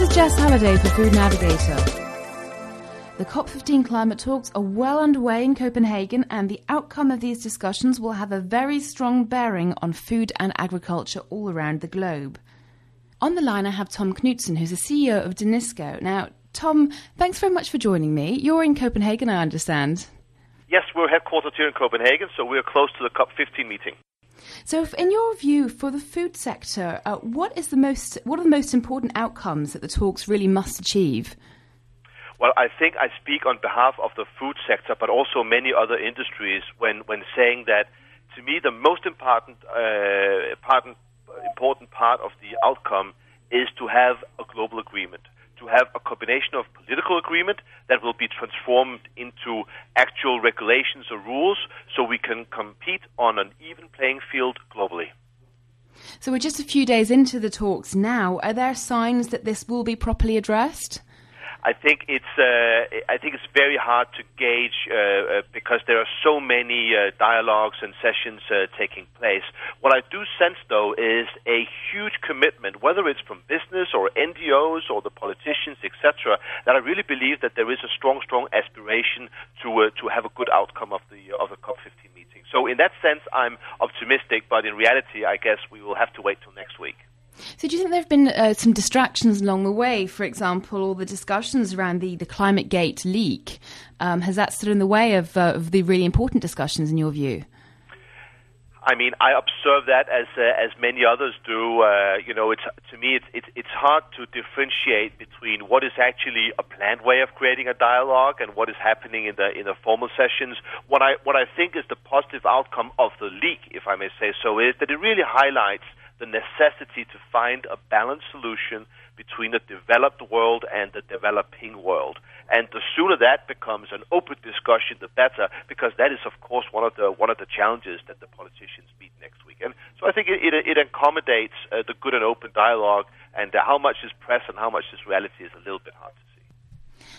This is Jess Halliday for Food Navigator. The COP15 climate talks are well underway in Copenhagen, and the outcome of these discussions will have a very strong bearing on food and agriculture all around the globe. On the line, I have Tom Knudsen, who's the CEO of Danisco. Now, Tom, thanks very much for joining me. You're in Copenhagen, I understand. Yes, we're headquartered here in Copenhagen, so we're close to the COP15 meeting. So, in your view, for the food sector, uh, what is the most what are the most important outcomes that the talks really must achieve? Well, I think I speak on behalf of the food sector, but also many other industries when, when saying that to me the most important, uh, important, important part of the outcome is to have a global agreement to have a combination of political agreement that will be transformed into actual regulations or rules so we can compete on an even playing field globally. So we're just a few days into the talks now. Are there signs that this will be properly addressed? I think it's uh, I think it's very hard to gauge uh, uh, because there are so many uh, dialogues and sessions uh, taking place. What I do sense, though, is a huge commitment, whether it's from business or NGOs or the politicians, etc. That I really believe that there is a strong, strong aspiration to uh, to have a good outcome of the of the COP15 meeting. So, in that sense, I'm optimistic, but in reality, I guess we will have to wait till next week. So, do you think there have been uh, some distractions along the way? For example, all the discussions around the, the Climate Gate leak. Um, has that stood in the way of, uh, of the really important discussions, in your view? I mean, I observe that as uh, as many others do. Uh, you know, it's to me, it's, it's it's hard to differentiate between what is actually a planned way of creating a dialogue and what is happening in the in the formal sessions. What I what I think is the positive outcome of the leak, if I may say so, is that it really highlights the necessity to find a balanced solution between the developed world and the developing world. And the sooner that becomes an open discussion, the better, because that is, of course, one of the one of the challenges that the politicians meet next week. And so I think it, it, it accommodates uh, the good and open dialogue, and uh, how much is press and how much is reality is a little bit hard to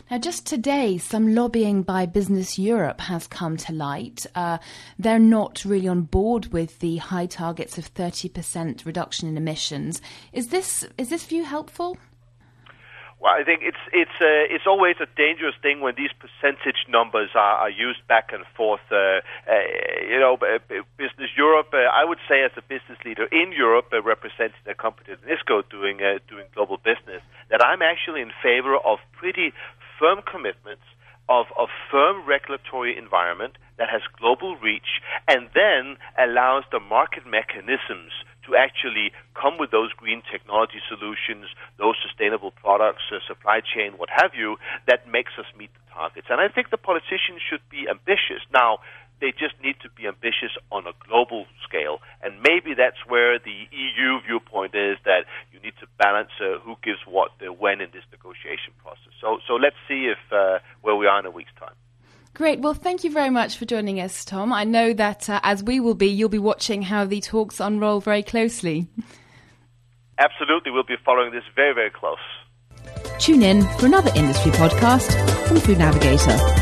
now, just today, some lobbying by Business Europe has come to light. Uh, they're not really on board with the high targets of 30% reduction in emissions. Is this is this view helpful? Well, I think it's it's uh, it's always a dangerous thing when these percentage numbers are, are used back and forth. Uh, uh, you know, Business Europe. Uh, I would say, as a business leader in Europe, uh, representing a company Danisco doing uh, doing global business, that I'm actually in favor of pretty firm commitments of a firm regulatory environment that has global reach, and then allows the market mechanisms to actually come with those green technology solutions, those sustainable products, uh, supply chain, what have you, that makes us meet the targets. And I think the politicians should be ambitious. Now, they just need to be ambitious on a global scale. And maybe that's where the EU viewpoint is that you need to balance uh, who gives what uh, when in this negotiation process. So, so let's see if uh, where we are in a week's time. Great. Well, thank you very much for joining us, Tom. I know that uh, as we will be, you'll be watching how the talks unroll very closely. Absolutely. We'll be following this very, very close. Tune in for another industry podcast from Food Navigator.